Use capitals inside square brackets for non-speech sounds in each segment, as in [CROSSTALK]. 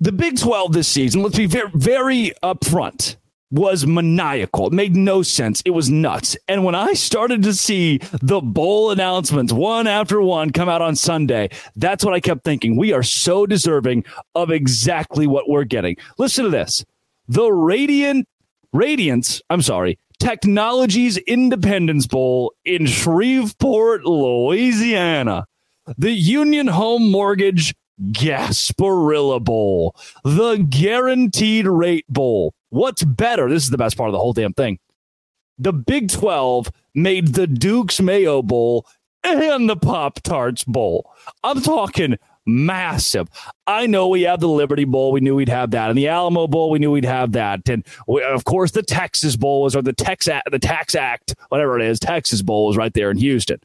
The Big 12 this season, let's be very, very upfront, was maniacal. It made no sense. It was nuts. And when I started to see the bowl announcements one after one come out on Sunday, that's what I kept thinking. We are so deserving of exactly what we're getting. Listen to this. The Radiant Radiance, I'm sorry, Technologies Independence Bowl in Shreveport, Louisiana. The Union Home Mortgage Gasparilla Bowl, the Guaranteed Rate Bowl. What's better? This is the best part of the whole damn thing. The Big 12 made the Duke's Mayo Bowl and the Pop Tarts Bowl. I'm talking massive. I know we have the Liberty Bowl. We knew we'd have that. And the Alamo Bowl, we knew we'd have that. And we, of course, the Texas Bowl was, or the Tex, the TaxAct, whatever it is, Texas Bowl was right there in Houston.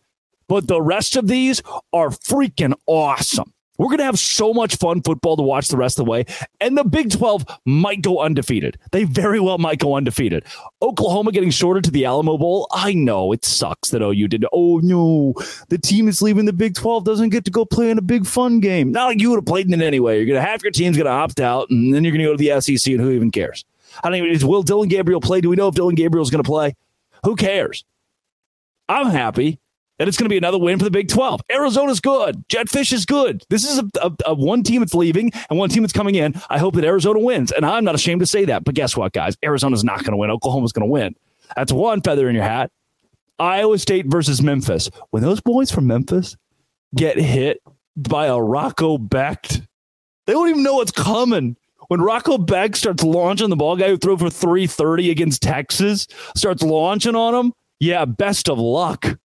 But the rest of these are freaking awesome. We're going to have so much fun football to watch the rest of the way. And the Big 12 might go undefeated. They very well might go undefeated. Oklahoma getting shorted to the Alamo Bowl. I know it sucks that OU did. Oh, no. The team that's leaving the Big 12 doesn't get to go play in a big fun game. Not like you would have played in it anyway. You're going to have your team's going to opt out, and then you're going to go to the SEC, and who even cares? I don't even, is Will Dillon Gabriel play? Do we know if Dillon Gabriel's going to play? Who cares? I'm happy and it's going to be another win for the Big 12. Arizona's good. Jedd Fisch is good. This is a, a, a, one team that's leaving and one team that's coming in. I hope that Arizona wins. And I'm not ashamed to say that. But guess what, guys? Arizona's not going to win. Oklahoma's going to win. That's one feather in your hat. Iowa State versus Memphis. When those boys from Memphis get hit by a Rocco Becht, they don't even know what's coming. When Rocco Becht starts launching the ball guy who threw for 330 against Texas, starts launching on him, yeah, best of luck.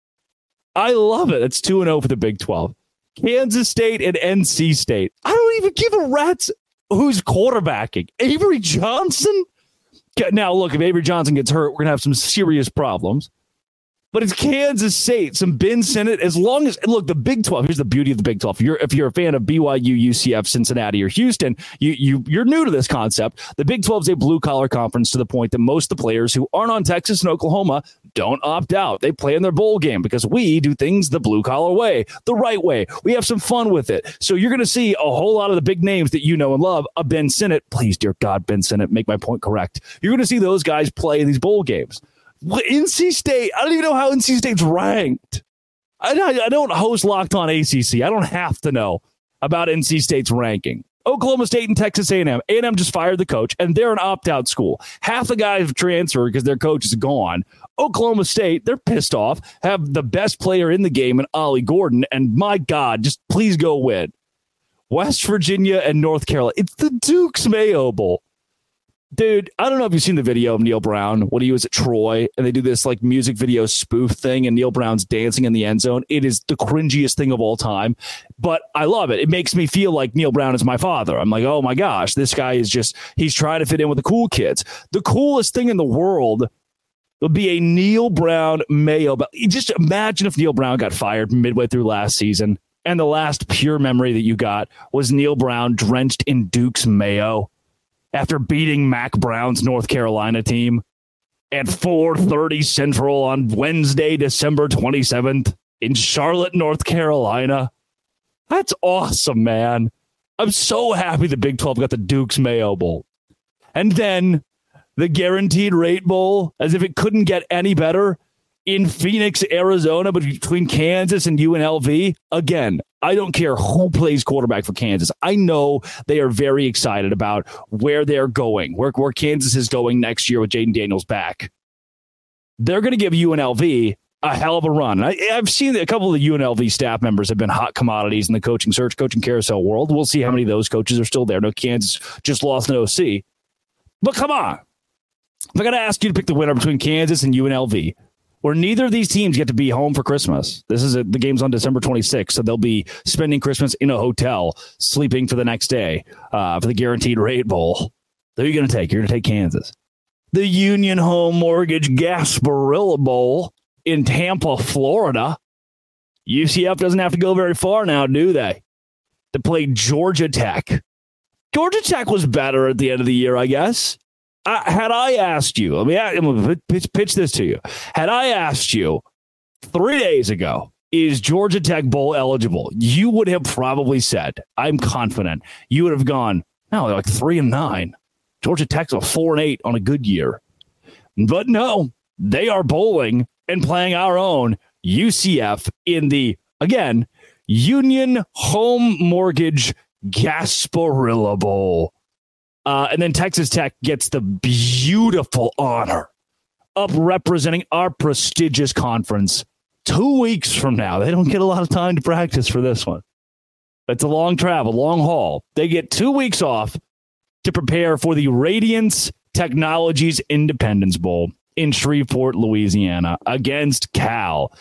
I love it. It's 2 0 for the Big 12. Kansas State and NC State. I don't even give a rat's who's quarterbacking. Avery Johnson? Now, look, if Avery Johnson gets hurt, we're going to have some serious problems but it's Kansas State, some Ben Sinnott. As long as look, the Big Twelve. Here's the beauty of the Big Twelve. If you're if you're a fan of BYU, UCF, Cincinnati, or Houston, you you you're new to this concept. The Big Twelve is a blue collar conference to the point that most of the players who aren't on Texas and Oklahoma don't opt out. They play in their bowl game because we do things the blue collar way, the right way. We have some fun with it. So you're going to see a whole lot of the big names that you know and love. A Ben Sinnott, please, dear God, Ben Sinnott, make my point correct. You're going to see those guys play in these bowl games. What, NC State? I don't even know how NC State's ranked. I, I don't host Locked On ACC. I don't have to know about NC State's ranking. Oklahoma State and Texas A&M. A&M just fired the coach, and they're an opt-out school. Half the guys have transferred because their coach is gone. Oklahoma State, they're pissed off, have the best player in the game in Ollie Gordon, and my God, just please go win. West Virginia and North Carolina. It's the Duke's Mayo Bowl. Dude, I don't know if you've seen the video of Neal Brown when he was at Troy and they do this like music video spoof thing and Neal Brown's dancing in the end zone. It is the cringiest thing of all time, but I love it. It makes me feel like Neal Brown is my father. I'm like, oh my gosh, this guy is just, he's trying to fit in with the cool kids. The coolest thing in the world would be a Neal Brown Mayo. But just imagine if Neal Brown got fired midway through last season and the last pure memory that you got was Neal Brown drenched in Duke's Mayo after beating Mack Brown's North Carolina team at 4:30 Central on Wednesday, December 27th in Charlotte, North Carolina. That's awesome, man. I'm so happy the Big 12 got the Duke's Mayo Bowl. And then the Guaranteed Rate Bowl, as if it couldn't get any better in Phoenix, Arizona, but between Kansas and UNLV. Again, I don't care who plays quarterback for Kansas. I know they are very excited about where they're going, where, where Kansas is going next year with Jalon Daniels back. They're going to give UNLV a hell of a run. I, have seen a couple of the UNLV staff members have been hot commodities in the coaching search, coaching carousel world. We'll see how many of those coaches are still there. No, Kansas just lost an OC. But come on. I got to ask you to pick the winner between Kansas and UNLV, where neither of these teams get to be home for Christmas. This is a, the game's on December 26th, so they'll be spending Christmas in a hotel, sleeping for the next day uh, for the Guaranteed Rate Bowl. Who are you going to take? You're going to take Kansas. The Union Home Mortgage Gasparilla Bowl in Tampa, Florida. UCF doesn't have to go very far now, do they? To play Georgia Tech. Georgia Tech was better at the end of the year, I guess. I, had I asked you, let me, pitch, pitch this to you. Had I asked you three days ago, is Georgia Tech bowl eligible? You would have probably said, I'm confident. You would have gone, Now like three and nine. Georgia Tech's a four and eight on a good year. But no, they are bowling and playing our own UCF in the, again, Union Home Mortgage Gasparilla Bowl. Uh, and then Texas Tech gets the beautiful honor of representing our prestigious conference two weeks from now. They don't get a lot of time to practice for this one. It's a long travel, long haul. They get two weeks off to prepare for the Radiance Technologies Independence Bowl in Shreveport, Louisiana, against Cal.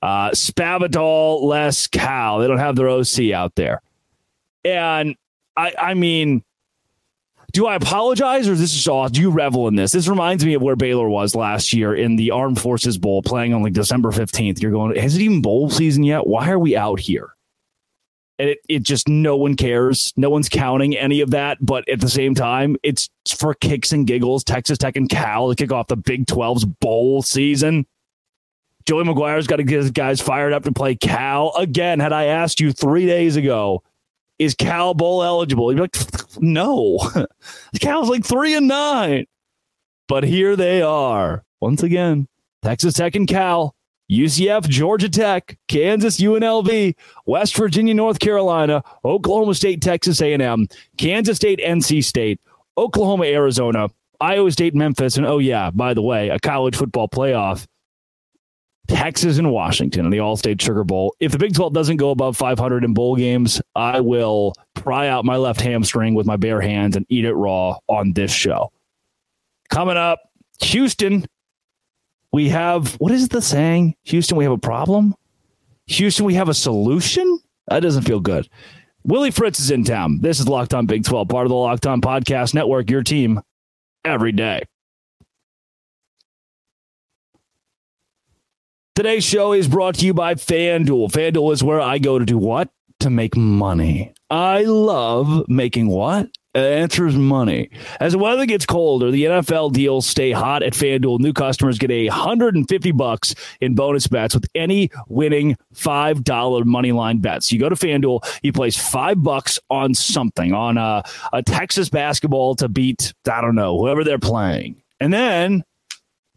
Uh, Spavital, less Cal. They don't have their OC out there. And I, I mean, do I apologize or is this just all? Do you revel in this? This reminds me of where Baylor was last year in the Armed Forces Bowl playing on like December 15th. You're going, has it even bowl season yet? Why are we out here? And it, it just, no one cares. No one's counting any of that. But at the same time, it's for kicks and giggles. Texas Tech and Cal to kick off the Big 12's bowl season. Joey McGuire's got to get his guys fired up to play Cal. Again, had I asked you three days ago, is Cal Bowl eligible? You'd be like, [LAUGHS] no. [LAUGHS] Cal's like three and nine. But here they are. Once again, Texas Tech and Cal, UCF, Georgia Tech, Kansas, UNLV, West Virginia, North Carolina, Oklahoma State, Texas A&M, Kansas State, NC State, Oklahoma, Arizona, Iowa State, Memphis, and oh yeah, by the way, a college football playoff Texas and Washington in the Allstate Sugar Bowl. If the Big 12 doesn't go above 500 in bowl games, I will pry out my left hamstring with my bare hands and eat it raw on this show. Coming up, Houston. We have what is the saying? Houston, we have a problem. Houston, we have a solution. That doesn't feel good. Willie Fritz is in town. This is Locked On Big 12, part of the Locked On Podcast Network, your team every day. Today's show is brought to you by FanDuel. FanDuel is where I go to do what? To make money. I love making what? The answer is money. As the weather gets colder, the NFL deals stay hot at FanDuel. New customers get a 150 bucks in bonus bets with any winning $5 money line bets. You go to FanDuel, you place five bucks on something, on a, a Texas basketball to beat, I don't know, whoever they're playing. And then,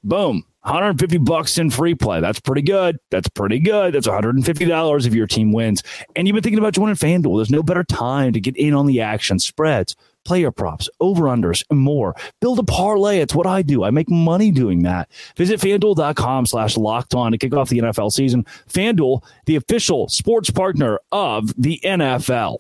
boom, 150 bucks in free play. That's pretty good. That's pretty good. That's $150 if your team wins. And you've been thinking about joining FanDuel. There's no better time to get in on the action, spreads, player props, over unders, and more. Build a parlay. It's what I do. I make money doing that. Visit fanduel.com slash locked on to kick off the NFL season. FanDuel, the official sports partner of the NFL.